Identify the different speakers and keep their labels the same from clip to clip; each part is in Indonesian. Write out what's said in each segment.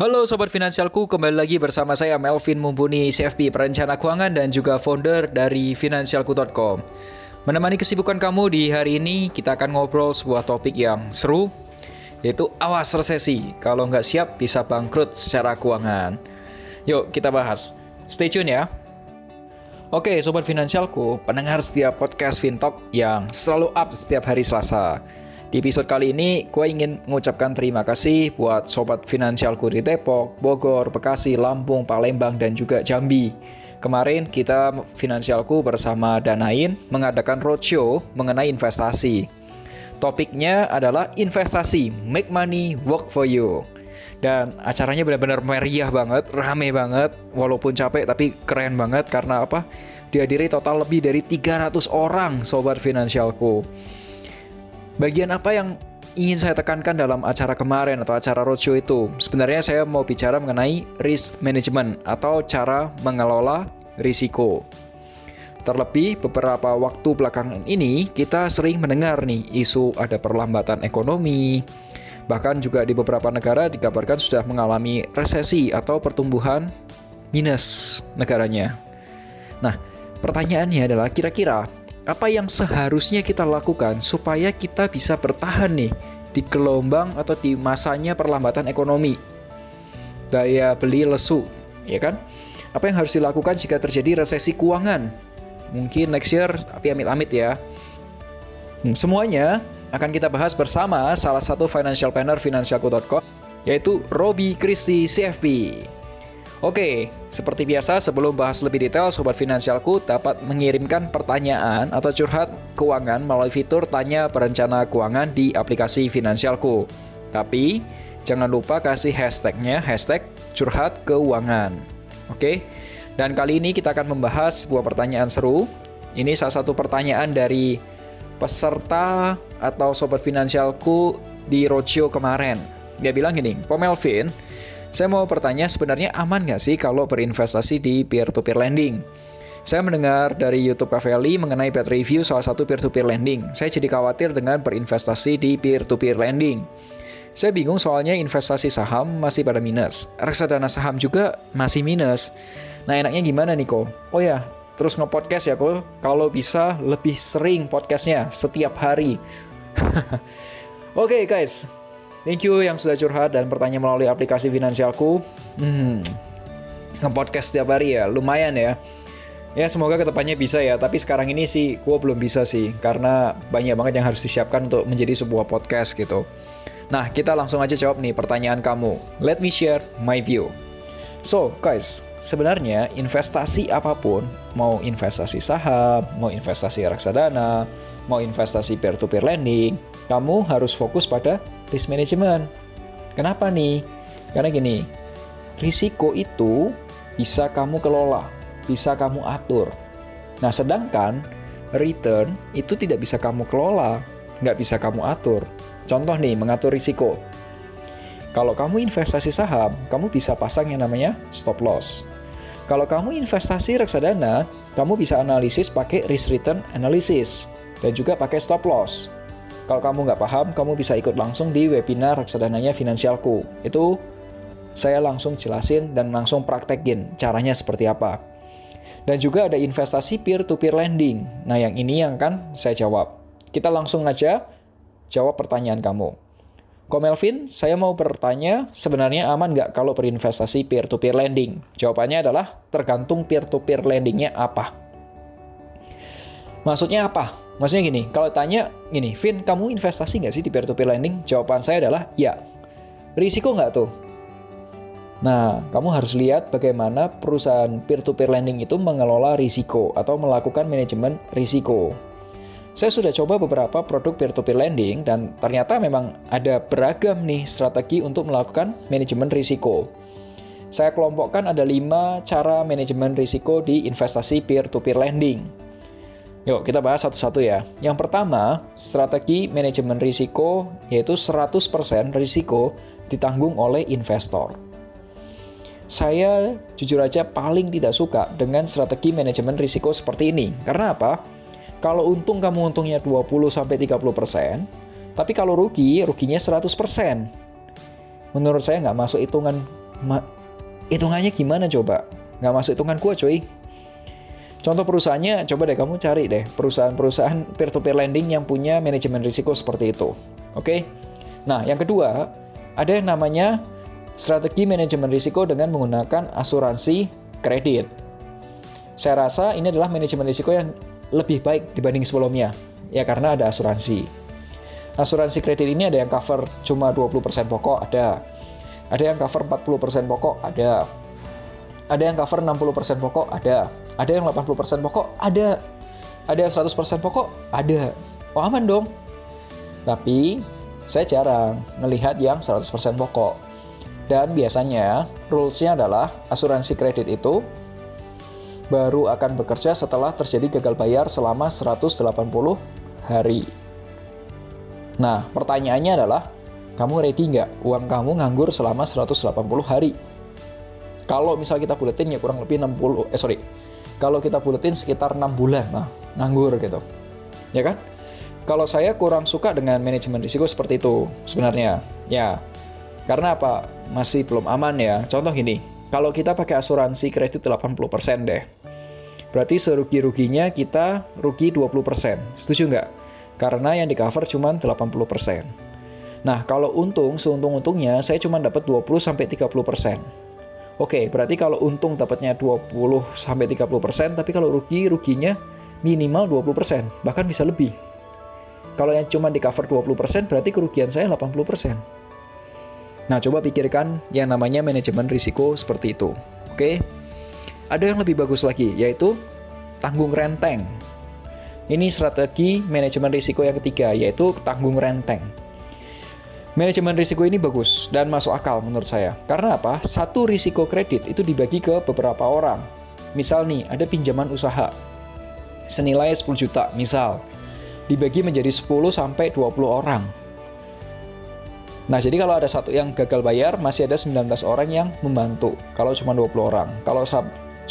Speaker 1: Halo Sobat Finansialku, kembali lagi bersama saya Melvin Mumpuni, CFP Perencana Keuangan dan juga founder dari Finansialku.com. Menemani kesibukan kamu di hari ini, kita akan ngobrol sebuah topik yang seru, yaitu awas resesi. Kalau nggak siap, bisa bangkrut secara keuangan. Yuk, kita bahas. Stay tune ya. Oke, Sobat Finansialku, pendengar setiap podcast Fintalk yang selalu up setiap hari Selasa. Di episode kali ini, gue ingin mengucapkan terima kasih buat sobat finansialku di Depok, Bogor, Bekasi, Lampung, Palembang, dan juga Jambi. Kemarin kita finansialku bersama Danain mengadakan roadshow mengenai investasi. Topiknya adalah investasi, make money, work for you. Dan acaranya benar-benar meriah banget, rame banget, walaupun capek tapi keren banget karena apa? Dihadiri total lebih dari 300 orang sobat finansialku. Bagian apa yang ingin saya tekankan dalam acara kemarin atau acara roadshow itu? Sebenarnya saya mau bicara mengenai risk management atau cara mengelola risiko. Terlebih beberapa waktu belakangan ini kita sering mendengar nih isu ada perlambatan ekonomi. Bahkan juga di beberapa negara dikabarkan sudah mengalami resesi atau pertumbuhan minus negaranya. Nah, pertanyaannya adalah kira-kira apa yang seharusnya kita lakukan supaya kita bisa bertahan nih di gelombang atau di masanya perlambatan ekonomi. Daya beli lesu, ya kan? Apa yang harus dilakukan jika terjadi resesi keuangan? Mungkin next year, tapi amit-amit ya. Hmm, semuanya akan kita bahas bersama salah satu financial planner financialku.com yaitu Robi Kristi CFP. Oke, seperti biasa sebelum bahas lebih detail, Sobat Finansialku dapat mengirimkan pertanyaan atau curhat keuangan melalui fitur Tanya Perencana Keuangan di aplikasi Finansialku. Tapi, jangan lupa kasih hashtagnya, hashtag curhat keuangan. Oke, dan kali ini kita akan membahas sebuah pertanyaan seru. Ini salah satu pertanyaan dari peserta atau Sobat Finansialku di roadshow kemarin. Dia bilang gini, Po Melvin, saya mau bertanya sebenarnya aman nggak sih kalau berinvestasi di peer-to-peer lending? Saya mendengar dari YouTube Cafe Ali mengenai bad review salah satu peer-to-peer lending. Saya jadi khawatir dengan berinvestasi di peer-to-peer lending. Saya bingung soalnya investasi saham masih pada minus. Reksadana saham juga masih minus. Nah enaknya gimana nih kok? Oh ya, terus nge-podcast ya kok. Kalau bisa lebih sering podcastnya setiap hari. Oke okay, guys, Thank you yang sudah curhat dan bertanya melalui aplikasi finansialku. Hmm, nge-podcast setiap hari ya, lumayan ya. Ya semoga ke depannya bisa ya, tapi sekarang ini sih gue belum bisa sih, karena banyak banget yang harus disiapkan untuk menjadi sebuah podcast gitu. Nah, kita langsung aja jawab nih pertanyaan kamu. Let me share my view. So, guys, sebenarnya investasi apa pun, mau investasi saham, mau investasi reksadana, mau investasi peer-to-peer lending, kamu harus fokus pada risk management. Kenapa nih? Karena gini, risiko itu bisa kamu kelola, bisa kamu atur. Nah, sedangkan return itu tidak bisa kamu kelola, nggak bisa kamu atur. Contoh nih, mengatur risiko. Kalau kamu investasi saham, kamu bisa pasang yang namanya stop loss. Kalau kamu investasi reksadana, kamu bisa analisis pakai risk return analysis dan juga pakai stop loss. Kalau kamu nggak paham, kamu bisa ikut langsung di webinar reksadananya Finansialku. Itu saya langsung jelasin dan langsung praktekin caranya seperti apa. Dan juga ada investasi peer-to-peer lending. Nah, yang ini yang kan saya jawab. Kita langsung aja jawab pertanyaan kamu. Ko Melvin, saya mau bertanya, sebenarnya aman nggak kalau berinvestasi peer-to-peer lending? Jawabannya adalah tergantung peer-to-peer lendingnya apa. Maksudnya apa? Maksudnya gini, kalau tanya gini, Vin, kamu investasi nggak sih di peer-to-peer lending? Jawaban saya adalah ya. Risiko nggak tuh? Nah, kamu harus lihat bagaimana perusahaan peer-to-peer lending itu mengelola risiko atau melakukan manajemen risiko. Saya sudah coba beberapa produk peer-to-peer lending dan ternyata memang ada beragam nih strategi untuk melakukan manajemen risiko. Saya kelompokkan ada lima cara manajemen risiko di investasi peer-to-peer lending. Yuk, kita bahas satu-satu ya. Yang pertama, strategi manajemen risiko yaitu 100% risiko ditanggung oleh investor. Saya jujur aja paling tidak suka dengan strategi manajemen risiko seperti ini. Karena apa? Kalau untung kamu untungnya 20 sampai 30%, tapi kalau rugi, ruginya 100%. Menurut saya nggak masuk hitungan hitungannya gimana coba? Nggak masuk hitungan gua, coy. Contoh perusahaannya, coba deh kamu cari deh perusahaan-perusahaan peer-to-peer lending yang punya manajemen risiko seperti itu. Oke? Okay? Nah, yang kedua, ada yang namanya strategi manajemen risiko dengan menggunakan asuransi kredit. Saya rasa ini adalah manajemen risiko yang lebih baik dibanding sebelumnya, ya karena ada asuransi. Asuransi kredit ini ada yang cover cuma 20% pokok, ada. Ada yang cover 40% pokok, ada. Ada yang cover 60% pokok, ada. Ada yang 80% pokok, ada. Ada yang 100% pokok, ada. Oh aman dong. Tapi saya jarang melihat yang 100% pokok. Dan biasanya rules-nya adalah asuransi kredit itu baru akan bekerja setelah terjadi gagal bayar selama 180 hari. Nah, pertanyaannya adalah, kamu ready nggak uang kamu nganggur selama 180 hari? Kalau misal kita buletin ya kurang lebih 60, eh sorry, kalau kita buletin sekitar 6 bulan, nah, nganggur gitu. Ya kan? Kalau saya kurang suka dengan manajemen risiko seperti itu sebenarnya. Ya, karena apa? Masih belum aman ya. Contoh gini, kalau kita pakai asuransi kredit 80% deh. Berarti serugi-ruginya kita rugi 20%. Setuju nggak? Karena yang di cover cuma 80%. Nah, kalau untung, seuntung-untungnya saya cuma dapat 20-30%. Oke, berarti kalau untung dapatnya 20-30%, tapi kalau rugi, ruginya minimal 20%, bahkan bisa lebih. Kalau yang cuma di cover 20%, berarti kerugian saya 80%. Nah, coba pikirkan yang namanya manajemen risiko seperti itu. Oke. Ada yang lebih bagus lagi, yaitu tanggung renteng. Ini strategi manajemen risiko yang ketiga, yaitu tanggung renteng. Manajemen risiko ini bagus dan masuk akal menurut saya. Karena apa? Satu risiko kredit itu dibagi ke beberapa orang. Misal nih, ada pinjaman usaha senilai 10 juta, misal. Dibagi menjadi 10 sampai 20 orang. Nah, jadi kalau ada satu yang gagal bayar, masih ada 19 orang yang membantu. Kalau cuma 20 orang. Kalau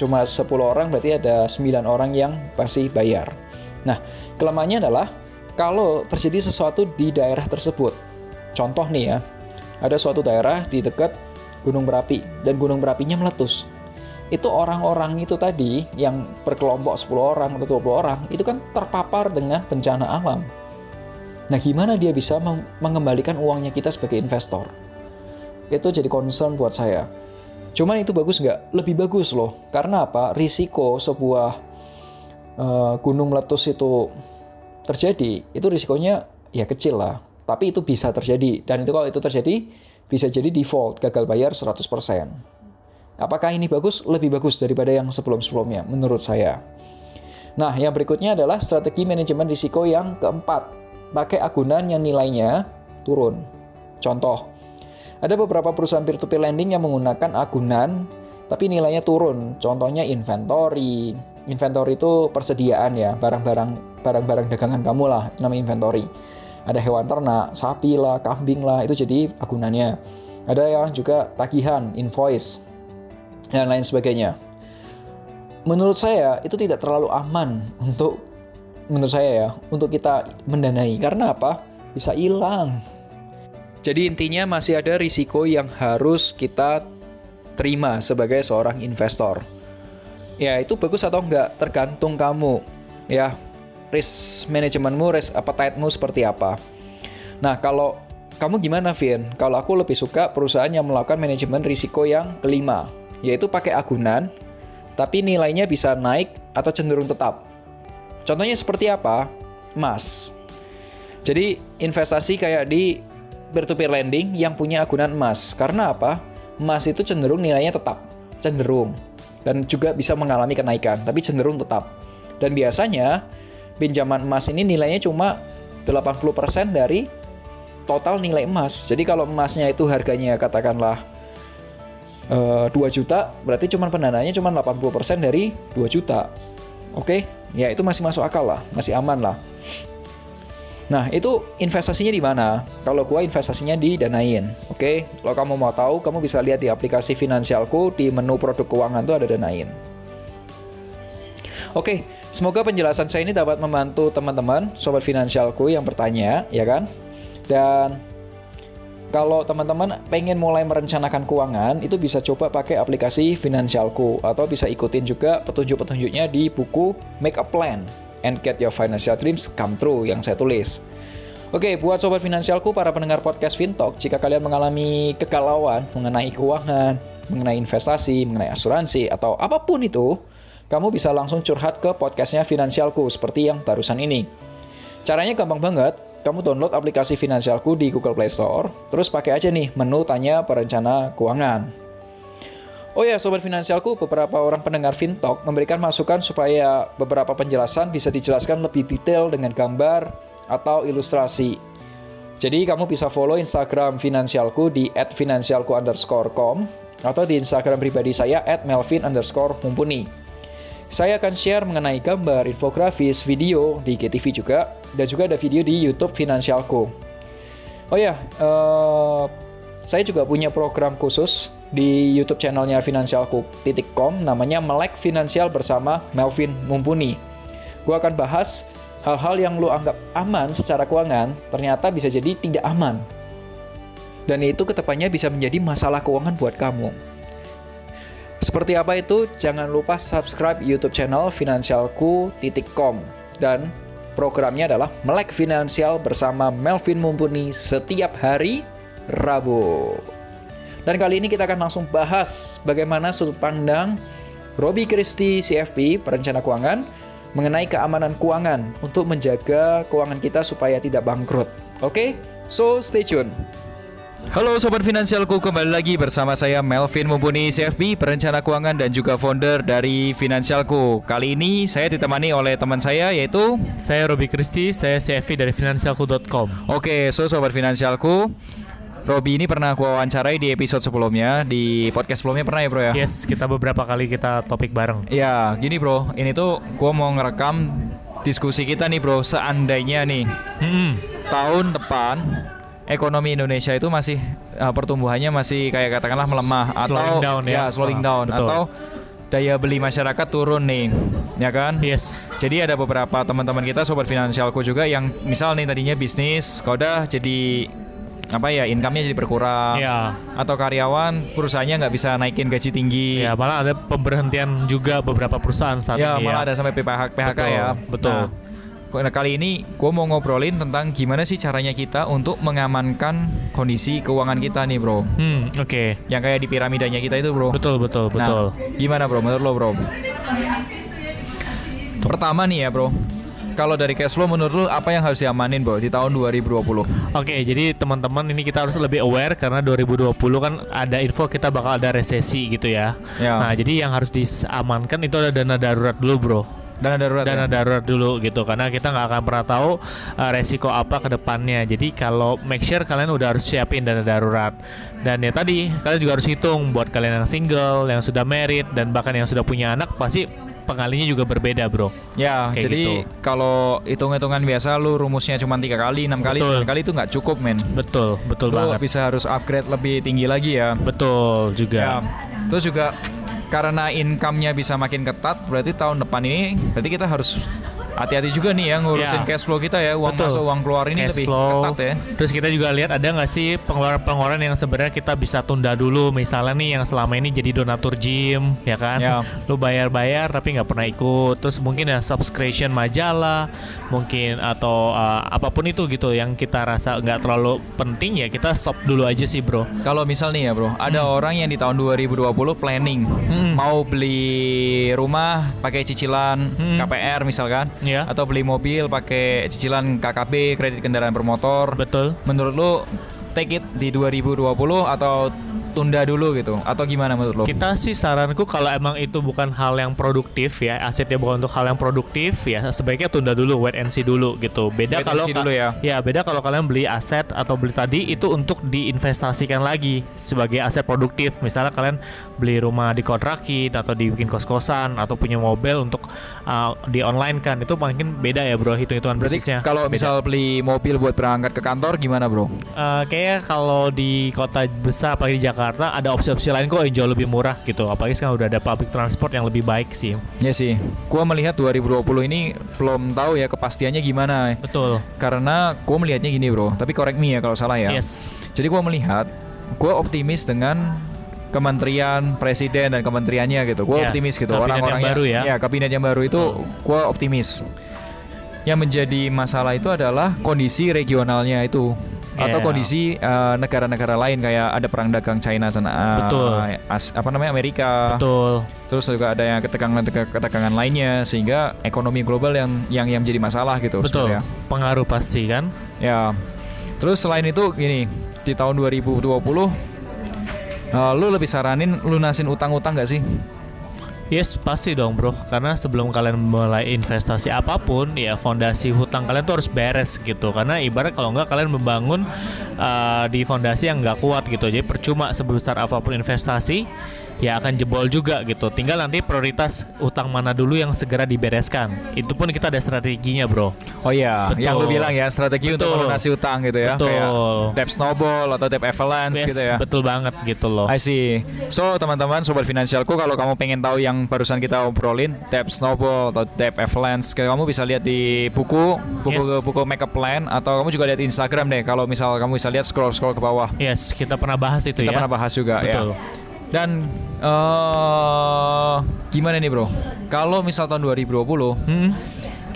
Speaker 1: cuma 10 orang, berarti ada 9 orang yang pasti bayar. Nah, kelemahannya adalah kalau terjadi sesuatu di daerah tersebut. Contoh nih ya, ada suatu daerah di dekat gunung berapi, dan gunung berapinya meletus. Itu orang-orang itu tadi yang berkelompok 10 orang atau 20 orang, itu kan terpapar dengan bencana alam Nah, gimana dia bisa mengembalikan uangnya kita sebagai investor? Itu jadi concern buat saya. Cuman itu bagus nggak? Lebih bagus loh. Karena apa? Risiko sebuah uh, gunung meletus itu terjadi, itu risikonya ya kecil lah. Tapi itu bisa terjadi. Dan itu kalau itu terjadi, bisa jadi default, gagal bayar 100%. Apakah ini bagus? Lebih bagus daripada yang sebelum-sebelumnya, menurut saya. Nah, yang berikutnya adalah strategi manajemen risiko yang keempat, pakai agunan yang nilainya turun. Contoh, ada beberapa perusahaan peer-to-peer lending yang menggunakan agunan tapi nilainya turun. Contohnya inventory. Inventory itu persediaan ya, barang-barang barang-barang dagangan kamu lah, namanya inventory. Ada hewan ternak, sapi lah, kambing lah, itu jadi agunannya. Ada yang juga tagihan, invoice, dan lain sebagainya. Menurut saya itu tidak terlalu aman untuk menurut saya ya untuk kita mendanai. Karena apa? Bisa hilang. Jadi intinya masih ada risiko yang harus kita terima sebagai seorang investor. Ya itu bagus atau enggak tergantung kamu ya risk manajemenmu risk appetite-mu seperti apa nah kalau kamu gimana Vin? Kalau aku lebih suka perusahaan yang melakukan manajemen risiko yang kelima, yaitu pakai agunan, tapi nilainya bisa naik atau cenderung tetap. Contohnya seperti apa? Emas. Jadi investasi kayak di peer-to-peer lending yang punya agunan emas. Karena apa? Emas itu cenderung nilainya tetap, cenderung. Dan juga bisa mengalami kenaikan, tapi cenderung tetap. Dan biasanya pinjaman emas ini nilainya cuma 80% dari total nilai emas. Jadi kalau emasnya itu harganya katakanlah e, eh, 2 juta, berarti cuma pendananya cuma 80% dari 2 juta. Oke, ya itu masih masuk akal lah, masih aman lah. Nah, itu investasinya di mana? Kalau gua investasinya di Danain. Oke, kalau kamu mau tahu, kamu bisa lihat di aplikasi finansialku di menu produk keuangan tuh ada Danain. Oke, semoga penjelasan saya ini dapat membantu teman-teman sobat finansialku yang bertanya, ya kan? Dan kalau teman-teman pengen mulai merencanakan keuangan, itu bisa coba pakai aplikasi Finansialku atau bisa ikutin juga petunjuk-petunjuknya di buku Make a Plan and Get Your Financial Dreams Come True yang saya tulis. Oke, buat sobat finansialku, para pendengar podcast Fintalk, jika kalian mengalami kegalauan mengenai keuangan, mengenai investasi, mengenai asuransi, atau apa pun itu, kamu bisa langsung curhat ke podcastnya Finansialku seperti yang barusan ini. Caranya gampang banget, kamu download aplikasi Finansialku di Google Play Store, terus pakai aja nih menu tanya perencana keuangan. Oh ya, sobat finansialku, beberapa orang pendengar Fintalk memberikan masukan supaya beberapa penjelasan bisa dijelaskan lebih detail dengan gambar atau ilustrasi. Jadi kamu bisa follow Instagram finansialku di @finansialku_com atau di Instagram pribadi saya @melvin_mumpuni. Saya akan share mengenai gambar, infografis, video di GTV juga, dan juga ada video di YouTube Finansialku. Oh ya, uh, saya juga punya program khusus di YouTube channelnya Finansialku.com namanya Melek Finansial bersama Melvin Mumpuni. Gue akan bahas hal-hal yang lo anggap aman secara keuangan ternyata bisa jadi tidak aman. Dan itu ketepannya bisa menjadi masalah keuangan buat kamu. Seperti apa itu? Jangan lupa subscribe YouTube channel finansialku.com dan programnya adalah Melek Finansial bersama Melvin Mumpuni setiap hari Rabu. Dan kali ini kita akan langsung bahas bagaimana sudut pandang Robi Christie CFP, perencana keuangan, mengenai keamanan keuangan untuk menjaga keuangan kita supaya tidak bangkrut. Oke, okay? so stay tune. Halo Sobat Finansialku, kembali lagi bersama saya Melvin Mumpuni CFP, perencana keuangan dan juga founder dari Finansialku. Kali ini saya ditemani oleh teman saya yaitu?
Speaker 2: Saya Robi Kristi, saya CFP dari finansialku.com
Speaker 1: Oke, so Sobat Finansialku Robi ini pernah aku wawancarai di episode sebelumnya Di podcast sebelumnya pernah ya bro ya?
Speaker 2: Yes, kita beberapa kali kita topik bareng.
Speaker 1: Ya, gini bro, ini tuh gue mau ngerekam diskusi kita nih bro Seandainya nih, hmm. tahun depan ekonomi Indonesia itu masih uh, pertumbuhannya masih kayak katakanlah melemah
Speaker 2: slowing
Speaker 1: atau
Speaker 2: down ya,
Speaker 1: ya slowing down Betul. atau daya beli masyarakat turun nih, ya kan?
Speaker 2: Yes.
Speaker 1: Jadi ada beberapa teman-teman kita sobat finansialku juga yang misal nih tadinya bisnis, kodah jadi apa ya income-nya jadi berkurang
Speaker 2: ya.
Speaker 1: atau karyawan perusahaannya nggak bisa naikin gaji tinggi
Speaker 2: ya malah ada pemberhentian juga beberapa perusahaan saat
Speaker 1: ya,
Speaker 2: ini
Speaker 1: malah ya. ada sampai PHK, PHK
Speaker 2: betul,
Speaker 1: ya
Speaker 2: betul Nah
Speaker 1: kali ini gue mau ngobrolin tentang gimana sih caranya kita untuk mengamankan kondisi keuangan kita nih bro.
Speaker 2: Hmm oke. Okay.
Speaker 1: Yang kayak di piramidanya kita itu bro.
Speaker 2: Betul betul nah, betul.
Speaker 1: Gimana bro menurut lo bro? Pertama nih ya bro. Kalau dari cash flow menurut lo apa yang harus diamanin bro di tahun 2020? Oke
Speaker 2: okay, jadi teman-teman ini kita harus lebih aware karena 2020 kan ada info kita bakal ada resesi gitu ya. ya. Nah jadi yang harus diamankan itu ada dana darurat dulu bro
Speaker 1: dana darurat
Speaker 2: dana ya? darurat dulu gitu karena kita nggak akan pernah tahu uh, resiko apa ke depannya jadi kalau make sure kalian udah harus siapin dana darurat dan ya tadi kalian juga harus hitung buat kalian yang single yang sudah married dan bahkan yang sudah punya anak pasti pengalinya juga berbeda bro.
Speaker 1: Ya, Kayak jadi gitu. kalau hitung-hitungan biasa lu rumusnya cuma tiga kali, enam kali, sembilan kali itu nggak cukup men.
Speaker 2: Betul, betul lu banget.
Speaker 1: bisa harus upgrade lebih tinggi lagi ya.
Speaker 2: Betul juga. Ya.
Speaker 1: Terus juga karena income-nya bisa makin ketat, berarti tahun depan ini berarti kita harus hati-hati juga nih ya ngurusin ya. cash flow kita ya uang Betul. masuk uang keluar ini cash lebih flow. ketat ya
Speaker 2: terus kita juga lihat ada nggak sih pengeluaran-pengeluaran yang sebenarnya kita bisa tunda dulu misalnya nih yang selama ini jadi donatur gym ya kan ya. lu bayar-bayar tapi nggak pernah ikut terus mungkin ya subscription majalah mungkin atau uh, apa pun itu gitu yang kita rasa nggak terlalu penting ya kita stop dulu aja sih bro
Speaker 1: kalau misal nih ya bro ada hmm. orang yang di tahun 2020 planning hmm. mau beli rumah pakai cicilan hmm. KPR misalkan
Speaker 2: yeah.
Speaker 1: Atau beli mobil pakai cicilan KKB kredit kendaraan bermotor.
Speaker 2: Betul.
Speaker 1: Menurut lu take it di 2020 atau
Speaker 3: tunda dulu gitu atau gimana menurut lo?
Speaker 2: Kita sih saranku kalau emang itu bukan hal yang produktif ya, asetnya bukan untuk hal yang produktif ya sebaiknya tunda dulu wait and see dulu gitu. Beda kalau
Speaker 3: dulu ya.
Speaker 2: Ya, beda kalau kalian beli aset atau beli tadi itu untuk diinvestasikan lagi sebagai aset produktif. Misalnya kalian beli rumah di kontrakin atau dibikin kos-kosan atau punya mobil untuk uh, di online kan itu mungkin beda ya bro hitung-hitungan
Speaker 3: bisnisnya. Kalau misal beli mobil buat berangkat ke kantor gimana bro?
Speaker 2: Uh, kayak kalau di kota besar apalagi di Jakarta ada opsi-opsi lain kok yang jauh lebih murah gitu. Apalagi sekarang udah ada public transport yang lebih baik sih.
Speaker 3: Ya sih. Gua melihat 2020 ini belum tahu ya kepastiannya gimana.
Speaker 2: Betul.
Speaker 3: Karena gua melihatnya gini bro. Tapi correct me ya kalau salah ya.
Speaker 2: Yes.
Speaker 3: Jadi gua melihat gua optimis dengan kementerian presiden dan kementeriannya gitu. Gue yes, optimis gitu.
Speaker 2: Orang-orang baru ya.
Speaker 3: Ya kabinet yang baru itu gue optimis. Yang menjadi masalah itu adalah kondisi regionalnya itu yeah. atau kondisi eh, negara-negara uh, lain kayak ada perang dagang China sana uh,
Speaker 2: Betul.
Speaker 3: As, apa namanya Amerika.
Speaker 2: Betul.
Speaker 3: Terus juga ada yang ketegangan ketegangan lainnya sehingga ekonomi global yang yang yang menjadi masalah gitu.
Speaker 2: Betul. Ya. Pengaruh pasti kan.
Speaker 3: Ya. Terus selain itu gini di tahun 2020 Uh, lu lebih saranin lunasin utang-utang gak sih?
Speaker 2: Yes, pasti dong bro. Karena sebelum kalian mulai investasi apa pun, ya fondasi hutang kalian tuh harus beres gitu. Karena ibarat kalau nggak kalian membangun uh, di fondasi yang nggak kuat gitu. Jadi percuma sebesar apa pun investasi, ya akan jebol juga gitu. Tinggal nanti prioritas utang mana dulu yang segera dibereskan. Itu pun kita ada strateginya, Bro.
Speaker 3: Oh iya, Betul. yang lu bilang ya, strategi betul. untuk melunasi utang gitu ya.
Speaker 2: Betul. Kayak
Speaker 3: debt snowball atau debt avalanche
Speaker 2: yes,
Speaker 3: gitu ya.
Speaker 2: Betul banget gitu loh.
Speaker 3: I see. So, teman-teman sobat finansialku kalau kamu pengen tahu yang barusan kita obrolin, debt snowball atau debt avalanche, kamu bisa lihat di buku, buku yes. buku makeup plan atau kamu juga lihat Instagram deh. Kalau misal kamu bisa lihat scroll scroll ke bawah.
Speaker 2: Yes, kita pernah bahas itu
Speaker 3: kita
Speaker 2: ya.
Speaker 3: Kita pernah bahas juga
Speaker 2: Betul.
Speaker 3: ya. Dan uh, gimana nih bro? Kalau misal tahun 2020, hmm?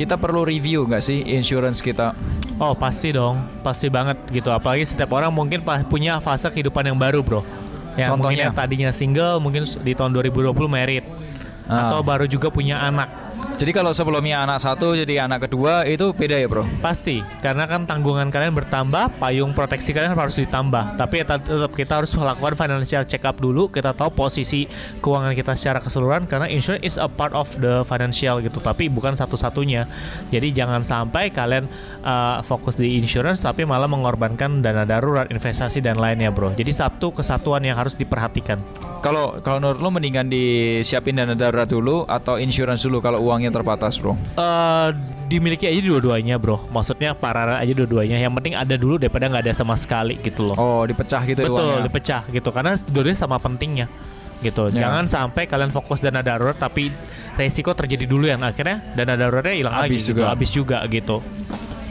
Speaker 3: kita perlu review nggak sih insurance kita?
Speaker 2: Oh pasti dong, pasti banget gitu. Apalagi setiap orang mungkin punya fase kehidupan yang baru bro. Yang Contohnya yang tadinya single mungkin di tahun 2020 merit ah. atau baru juga punya anak
Speaker 3: jadi kalau sebelumnya anak satu jadi anak kedua itu beda ya bro?
Speaker 2: Pasti, karena kan tanggungan kalian bertambah, payung proteksi kalian harus ditambah. Tapi ya tetap kita harus melakukan financial check up dulu, kita tahu posisi keuangan kita secara keseluruhan karena insurance is a part of the financial gitu, tapi bukan satu-satunya. Jadi jangan sampai kalian uh, fokus di insurance tapi malah mengorbankan dana darurat, investasi dan lainnya bro. Jadi satu kesatuan yang harus diperhatikan.
Speaker 3: Kalau kalau menurut lo mendingan disiapin dana darurat dulu atau insurance dulu kalau uangnya terbatas, Bro?
Speaker 2: Uh, dimiliki aja dua-duanya, Bro. Maksudnya paralel aja dua-duanya. Yang penting ada dulu daripada nggak ada sama sekali gitu loh.
Speaker 3: Oh, dipecah gitu
Speaker 2: ya Betul, uangnya. dipecah gitu. Karena dua-duanya sama pentingnya gitu. Ya. Jangan sampai kalian fokus dana darurat tapi resiko terjadi dulu yang akhirnya dana daruratnya hilang lagi gitu. juga. gitu, habis juga gitu.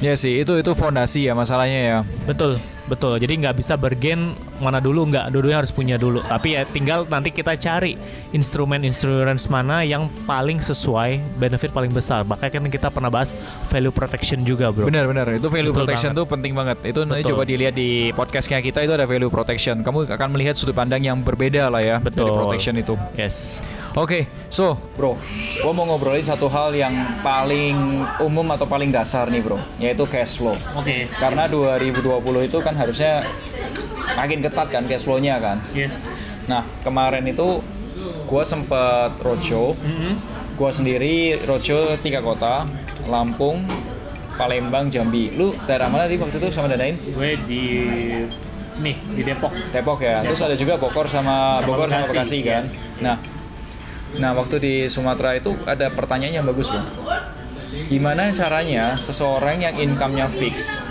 Speaker 3: Ya sih, itu itu fondasi ya masalahnya ya.
Speaker 2: Betul. Betul, jadi nggak bisa bergen mana dulu nggak, dua-duanya harus punya dulu. Tapi ya tinggal nanti kita cari instrumen insurance mana yang paling sesuai, benefit paling besar. Bahkan kan kita pernah bahas value protection juga, bro.
Speaker 3: Benar benar, itu value Betul protection banget. tuh penting banget. Itu Betul. nanti coba dilihat di podcastnya kita itu ada value protection. Kamu akan melihat sudut pandang yang berbeda lah ya
Speaker 2: Betul.
Speaker 3: dari protection itu.
Speaker 2: Yes.
Speaker 3: Oke, okay, so bro, gue mau ngobrolin satu hal yang paling umum atau paling dasar nih bro, yaitu cash flow.
Speaker 2: Oke. Okay.
Speaker 3: Karena 2020 itu kan harusnya makin ketat kan cash flow-nya kan.
Speaker 2: Yes.
Speaker 3: Nah kemarin itu gue sempet roadshow, mm -hmm. gue sendiri roadshow tiga kota, Lampung, Palembang, Jambi. Lu daerah mana di waktu itu sama Danain?
Speaker 2: Gue di nih di Depok.
Speaker 3: Depok ya. Depok. Terus ada juga Bogor sama, sama Bogor Bekasi, sama Bekasi kan. Yes. Nah Nah, waktu di Sumatera itu ada pertanyaan yang bagus, Bang. Gimana caranya seseorang yang income-nya fix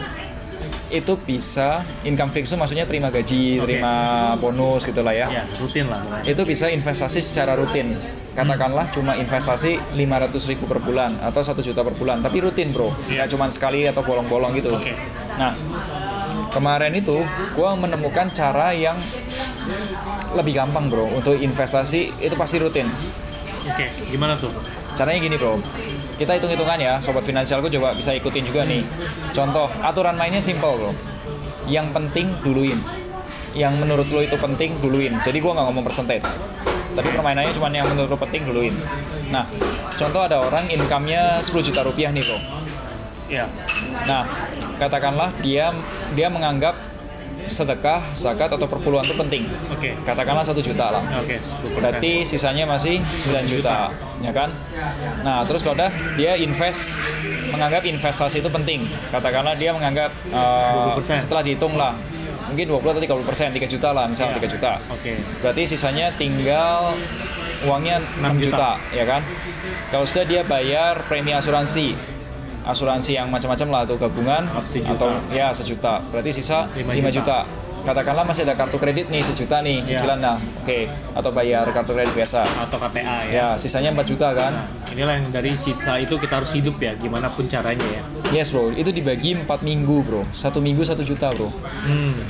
Speaker 3: itu bisa income fix itu maksudnya terima gaji, okay. terima bonus gitulah ya.
Speaker 2: Ya, rutin lah.
Speaker 3: Itu bisa investasi secara rutin. Katakanlah hmm. cuma investasi 500 ribu per bulan atau satu juta per bulan, tapi rutin bro, yeah. nggak cuma sekali atau bolong-bolong gitu.
Speaker 2: Okay.
Speaker 3: Nah, kemarin itu gue menemukan cara yang lebih gampang bro untuk investasi itu pasti rutin.
Speaker 2: Oke, okay, gimana tuh?
Speaker 3: Caranya gini bro, kita hitung-hitungan ya, sobat finansialku coba bisa ikutin juga nih. Contoh, aturan mainnya simple bro. Yang penting duluin. Yang menurut lo itu penting duluin. Jadi gue nggak ngomong percentage. Tapi permainannya cuma yang menurut lo penting duluin. Nah, contoh ada orang income-nya 10 juta rupiah nih bro.
Speaker 2: Iya.
Speaker 3: Nah, katakanlah dia dia menganggap sedekah, zakat atau perpuluhan itu penting.
Speaker 2: Oke.
Speaker 3: Katakanlah satu juta lah.
Speaker 2: Oke, 10%.
Speaker 3: Berarti sisanya masih 9 juta, ya kan? Nah, terus kalau udah dia invest menganggap investasi itu penting. Katakanlah dia menganggap uh,
Speaker 2: 20%.
Speaker 3: setelah dihitung lah mungkin 20 atau 30 persen, 3 juta lah, misalnya
Speaker 2: Iya.
Speaker 3: 3 juta.
Speaker 2: Oke.
Speaker 3: Berarti sisanya tinggal uangnya 6
Speaker 2: 6
Speaker 3: juta.
Speaker 2: juta.
Speaker 3: ya kan? Kalau sudah dia bayar premi asuransi, asuransi yang macam-macam lah atau gabungan
Speaker 2: sejuta.
Speaker 3: atau ya sejuta. Berarti sisa 5
Speaker 2: Lima
Speaker 3: juta.
Speaker 2: juta.
Speaker 3: Katakanlah masih ada kartu kredit nih sejuta nih
Speaker 2: Iya.
Speaker 3: cicilan nah, oke. Atau bayar kartu kredit biasa.
Speaker 2: Atau KTA ya.
Speaker 3: Ya, sisanya 4 juta kan?
Speaker 2: Nah, inilah yang dari sisa itu kita harus hidup ya, gimana pun caranya ya.
Speaker 3: Yes bro, itu dibagi 4 minggu bro. Satu minggu 1 juta bro.
Speaker 2: Hmm.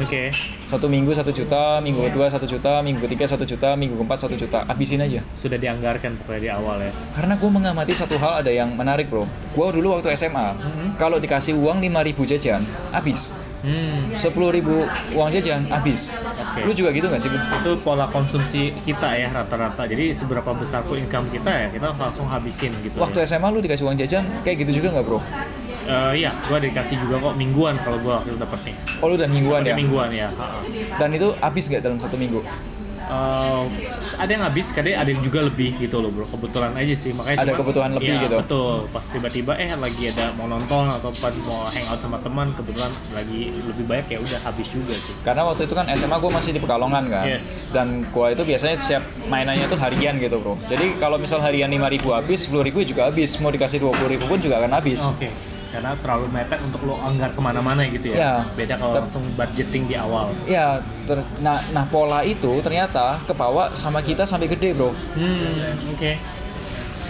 Speaker 2: Oke.
Speaker 3: Satu minggu 1 juta, minggu kedua 1 juta, minggu ketiga 1 juta, minggu keempat 1 juta. Habisin aja.
Speaker 2: Sudah dianggarkan pokoknya di awal ya.
Speaker 3: Karena gue mengamati satu hal ada yang menarik bro. Gue dulu waktu SMA, kalau dikasih uang 5000 jajan, habis.
Speaker 2: Hmm.
Speaker 3: 10.000 uang jajan, habis.
Speaker 2: Oke.
Speaker 3: Lu juga gitu gak sih?
Speaker 2: Itu pola konsumsi kita ya rata-rata. Jadi seberapa besar pun income kita ya, kita langsung habisin gitu.
Speaker 3: Waktu
Speaker 2: ya.
Speaker 3: SMA lu dikasih uang jajan, kayak gitu juga nggak bro?
Speaker 2: Eh, iya, gua dikasih juga kok mingguan kalau gua waktu itu dapet nih.
Speaker 3: Oh lu udah mingguan ya?
Speaker 2: Mingguan ya.
Speaker 3: Dan itu habis gak dalam satu minggu?
Speaker 2: Eh, ada yang habis, kadang ada yang juga lebih gitu loh bro. Kebetulan aja sih, makanya
Speaker 3: Ada
Speaker 2: cuma-
Speaker 3: kebutuhan lebih
Speaker 2: Iya,
Speaker 3: gitu.
Speaker 2: Betul. Pas tiba-tiba eh lagi ada mau nonton atau pas mau hangout sama teman, kebetulan lagi lebih banyak ya udah habis juga sih.
Speaker 3: Karena waktu itu kan SMA gue masih di Pekalongan kan,
Speaker 2: Yes.
Speaker 3: dan gue itu biasanya setiap mainannya tuh harian gitu bro. Jadi kalau misal harian 5.000 habis, 10.000 juga habis. Mau dikasih 20.000 pun juga akan habis.
Speaker 2: Oke. Karena terlalu mepet untuk lo anggar ke mana-mana gitu ya.
Speaker 3: Iya.
Speaker 2: Beda kalau
Speaker 3: Tep-
Speaker 2: langsung budgeting di awal.
Speaker 3: Ya, ter- nah, nah pola itu ternyata kebawa sama kita sampai gede bro.
Speaker 2: Hmm, oke.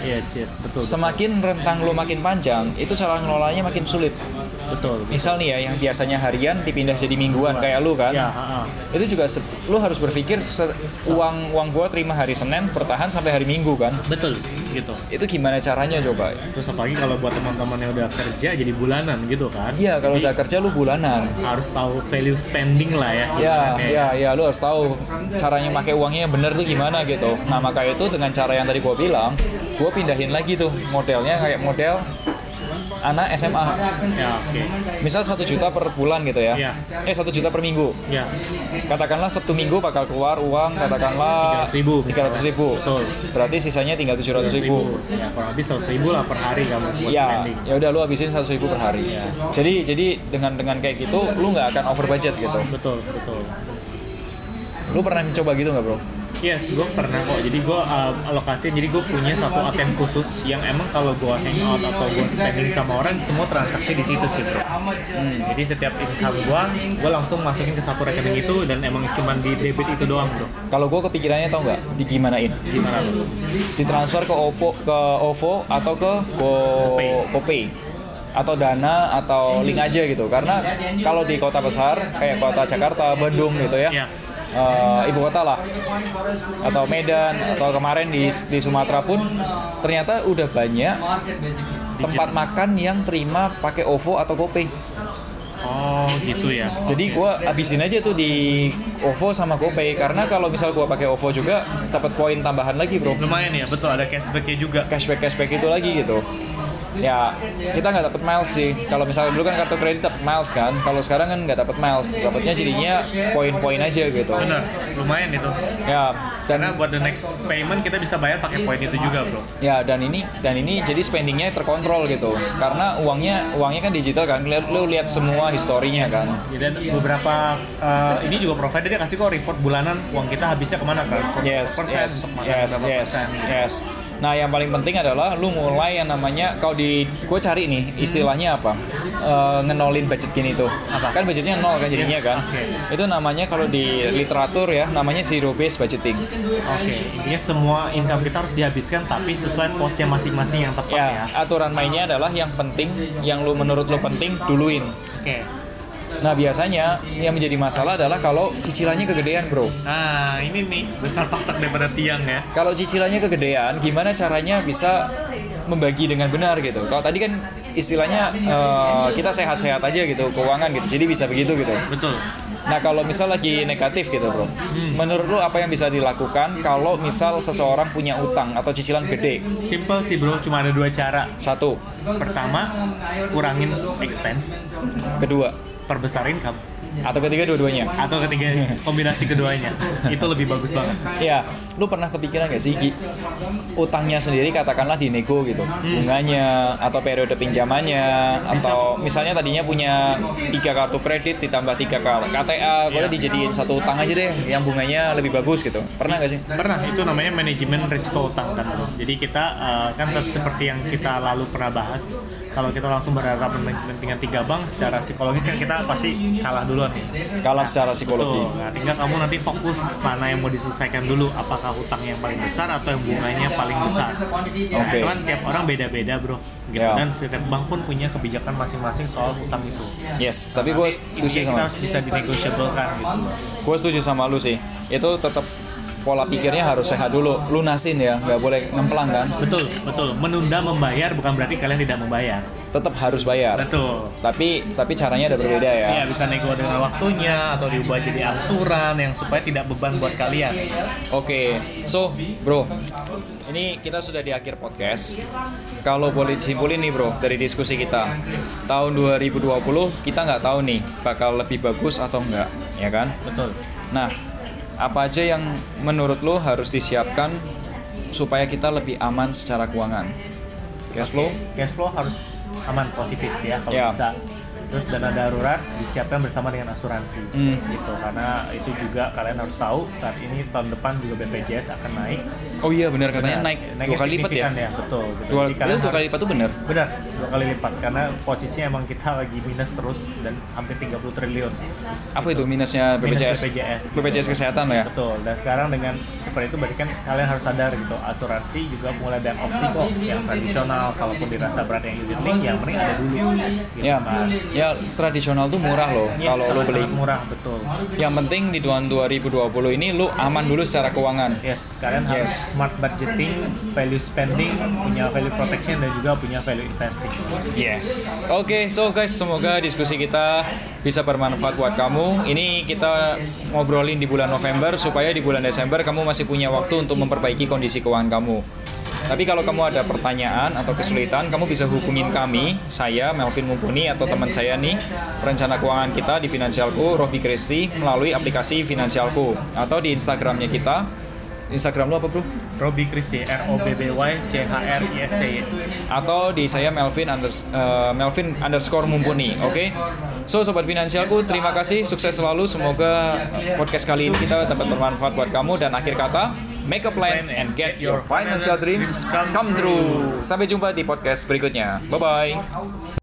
Speaker 2: Yes, yes, betul.
Speaker 3: Semakin rentang lu makin panjang, itu cara ngelolanya makin sulit.
Speaker 2: betul.
Speaker 3: Misal nih ya, yang biasanya harian dipindah jadi mingguan kayak lu kan.
Speaker 2: Ya, ha-ha.
Speaker 3: Itu juga se- lu harus berpikir se- uang uang gua terima hari Senin bertahan sampai hari Minggu kan.
Speaker 2: betul gitu.
Speaker 3: Itu gimana caranya coba?
Speaker 2: Terus apalagi kalau buat teman-teman yang udah kerja jadi bulanan gitu kan.
Speaker 3: Iya, kalau udah kerja lu bulanan.
Speaker 2: harus tahu value spending lah ya.
Speaker 3: Ya,
Speaker 2: ibaratnya.
Speaker 3: ya, ya, lu harus tahu caranya pakai uangnya yang bener tuh gimana gitu. Nah, maka itu dengan cara yang tadi gua bilang, gua pindahin lagi tuh modelnya kayak model anak SMA.
Speaker 2: Ya, oke.
Speaker 3: Misal satu juta per bulan gitu ya.
Speaker 2: Iya.
Speaker 3: Eh, satu juta per minggu.
Speaker 2: Ya,
Speaker 3: Katakanlah Sabtu Minggu bakal keluar uang katakanlah
Speaker 2: 300.000
Speaker 3: tiga ratus ribu.
Speaker 2: Betul.
Speaker 3: Berarti sisanya tinggal tujuh ratus ribu.
Speaker 2: Ya, kurang lebih 100 ribu lah per hari kamu
Speaker 3: Ya, ya udah lu habisin seratus ribu per hari.
Speaker 2: Iya.
Speaker 3: Jadi jadi dengan dengan kayak gitu lu nggak akan over budget gitu.
Speaker 2: Betul, betul.
Speaker 3: Lu pernah mencoba gitu nggak bro?
Speaker 2: Yes, gue pernah kok. Jadi gue uh, alokasi, jadi gue punya satu ATM khusus yang emang kalau gue hangout atau gue spending sama orang, semua transaksi di situ sih bro.
Speaker 3: Hmm.
Speaker 2: Jadi setiap income gue, gue langsung masukin ke satu rekening itu dan emang cuman di debit itu doang bro.
Speaker 3: Kalau gue kepikirannya tau nggak digimanain?
Speaker 2: Gimana bro?
Speaker 3: Ditransfer ke OPPO ke OVO atau ke Go
Speaker 2: GoPay.
Speaker 3: Atau Dana atau link aja gitu. Karena kalau di kota besar kayak kota Jakarta, Bandung gitu ya.
Speaker 2: Iya.
Speaker 3: Eh, ibu kota lah atau Medan atau kemarin di di Sumatera pun ternyata udah banyak tempat makan yang terima pakai OVO atau GoPay.
Speaker 2: Oh gitu ya.
Speaker 3: Jadi
Speaker 2: Oke.
Speaker 3: gua abisin aja tuh di OVO sama GoPay karena kalau misal gua pakai OVO juga dapat poin tambahan lagi, Bro.
Speaker 2: lumayan ya, betul ada cashbacknya juga.
Speaker 3: Cashback cashback itu lagi gitu. Ya, kita nggak dapat miles sih. Kalau misalnya dulu kan kartu kredit dapat miles kan. Kalau sekarang kan nggak dapat miles. Dapatnya jadinya poin-poin aja gitu.
Speaker 2: Bener, lumayan itu.
Speaker 3: Ya,
Speaker 2: Karena
Speaker 3: dan
Speaker 2: buat the next payment kita bisa bayar pakai poin itu juga bro.
Speaker 3: ya dan ini dan ini jadi spendingnya terkontrol gitu. Karena uangnya uangnya kan digital kan. Lu, lu lihat semua historinya kan.
Speaker 2: Dan beberapa uh, ini juga provider dia kasih kok report bulanan uang kita habisnya ke mana kan?
Speaker 3: Yes,
Speaker 2: Persen,
Speaker 3: yes, yes, yes, yes. Nah, yang paling penting adalah lu mulai yang namanya kalau di gue cari nih istilahnya apa? Eh, ngenolin budget gini tuh.
Speaker 2: Apa?
Speaker 3: Kan budgetnya nol kan jadinya
Speaker 2: Yes,
Speaker 3: kan.
Speaker 2: oke.
Speaker 3: Itu namanya kalau di literatur ya namanya zero based budgeting.
Speaker 2: Oke, intinya semua income kita harus dihabiskan tapi sesuai posnya masing-masing yang tepat ya.
Speaker 3: Ya, aturan mainnya adalah yang penting, yang lu menurut lu penting duluin.
Speaker 2: Oke.
Speaker 3: Nah, biasanya yang menjadi masalah adalah kalau cicilannya kegedean, Bro.
Speaker 2: Nah, ini nih besar pasak daripada tiang ya.
Speaker 3: Kalau cicilannya kegedean, gimana caranya bisa membagi dengan benar gitu? Kalau tadi kan istilahnya eh, kita sehat-sehat aja gitu, keuangan gitu. Jadi bisa begitu gitu.
Speaker 2: Betul.
Speaker 3: Nah, kalau misal lagi negatif gitu, Bro. Menurut lu apa yang bisa dilakukan kalau misal seseorang punya utang atau cicilan gede?
Speaker 2: Simple sih bro, cuma ada dua cara.
Speaker 3: Satu,
Speaker 2: Pertama, kurangin expense.
Speaker 3: kedua.
Speaker 2: Perbesar income.
Speaker 3: Atau ketiga dua-duanya?
Speaker 2: Atau ketiga kombinasi keduanya. itu lebih bagus banget.
Speaker 3: Iya, lu pernah kepikiran gak sih Gi? Utangnya sendiri katakanlah di nego gitu,
Speaker 2: Hmm.
Speaker 3: bunganya atau periode pinjamannya atau misalnya tadinya punya tiga kartu kredit ditambah tiga KTA, boleh
Speaker 2: Iya.
Speaker 3: dijadiin satu utang aja deh yang bunganya lebih bagus gitu. Pernah gak sih?
Speaker 2: Pernah, itu namanya manajemen risiko utang kan. Jadi kita uh, kan seperti yang kita lalu pernah bahas, kalau kita langsung berhadapan dengan tiga bank, secara psikologis kan kita pasti kalah duluan nih.
Speaker 3: Kalah secara psikologi.
Speaker 2: Betul. Nah, tinggal kamu nanti fokus mana yang mau diselesaikan dulu, apakah utang yang paling besar atau yang bunganya paling besar. Nah,
Speaker 3: Oke.
Speaker 2: itu kan tiap orang beda-beda bro. Gitu.
Speaker 3: Ya.
Speaker 2: Dan setiap bank pun punya kebijakan masing-masing soal utang itu.
Speaker 3: Yes, tapi
Speaker 2: Nah,
Speaker 3: gue setuju
Speaker 2: intinya kita
Speaker 3: sama
Speaker 2: harus bisa dinegosiablekan gitu
Speaker 3: gue setuju sama lu sih. Itu tetap pola pikirnya harus sehat dulu, lunasin ya, nggak boleh ngemplang kan.
Speaker 2: Betul, betul. Menunda membayar bukan berarti kalian tidak membayar.
Speaker 3: Tetap harus bayar.
Speaker 2: Betul.
Speaker 3: Tapi tapi caranya ada berbeda ya.
Speaker 2: Iya bisa nego dengan waktunya atau diubah jadi angsuran yang supaya tidak beban buat kalian.
Speaker 3: Oke, so bro, ini kita sudah di akhir podcast. Kalau boleh disimpulin nih bro dari diskusi kita, tahun 2020 kita nggak tahu nih bakal lebih bagus atau enggak, ya kan?
Speaker 2: Betul.
Speaker 3: Nah, apa aja yang menurut lo harus disiapkan supaya kita lebih aman secara keuangan? Cash flow?
Speaker 2: Cash flow harus aman positif ya kalau
Speaker 3: Ya.
Speaker 2: bisa. Terus dana darurat disiapkan bersama dengan asuransi
Speaker 3: Hmm.
Speaker 2: gitu karena itu juga kalian harus tahu saat ini tahun depan juga BPJS akan naik.
Speaker 3: Oh iya benar katanya
Speaker 2: Benar.
Speaker 3: naik
Speaker 2: Naiknya
Speaker 3: dua kali lipat ya?
Speaker 2: signifikan betul. gitu.
Speaker 3: Dua,
Speaker 2: Jadi kalian
Speaker 3: dua kali lipat tuh benar.
Speaker 2: Benar, dua kali lipat karena posisinya emang kita lagi minus terus dan hampir 30 triliun.
Speaker 3: Apa itu minusnya
Speaker 2: Minus
Speaker 3: BPJS?
Speaker 2: BPJS. gitu.
Speaker 3: BPJS kesehatan ya?
Speaker 2: Betul. Dan sekarang dengan seperti itu berarti kan kalian harus sadar gitu, asuransi juga mulai ada opsi kok yang tradisional kalaupun dirasa berat yang unit link yang penting ada dulu. Gitu
Speaker 3: Ya,
Speaker 2: kan.
Speaker 3: ya tradisional tuh murah loh
Speaker 2: Yes,
Speaker 3: kalau lo beli.
Speaker 2: murah betul.
Speaker 3: Yang penting di tahun 2020 ini lu aman dulu secara keuangan.
Speaker 2: Yes, kalian harus
Speaker 3: Yes.
Speaker 2: smart budgeting, value spending, punya value protection dan juga punya value investing.
Speaker 3: Yes. Oke, so guys, semoga diskusi kita bisa bermanfaat buat kamu. Ini kita ngobrolin di bulan November supaya di bulan Desember kamu masih punya waktu untuk memperbaiki kondisi keuangan kamu. Tapi kalau kamu ada pertanyaan atau kesulitan, kamu bisa hubungin kami, saya Melvin Mumpuni atau teman saya nih, perencana keuangan kita di Finansialku, Robi Kristi, melalui aplikasi Finansialku atau di Instagramnya kita. Instagram lu apa bro?
Speaker 2: Robi Christie, R O B B Y C H R I S T Y.
Speaker 3: atau di saya Melvin unders- eh, Melvin underscore mumpuni oke so sobat finansialku terima kasih sukses selalu semoga podcast kali ini kita dapat bermanfaat buat kamu dan akhir kata make a plan and get your financial dreams come true. sampai jumpa di podcast berikutnya. Bye bye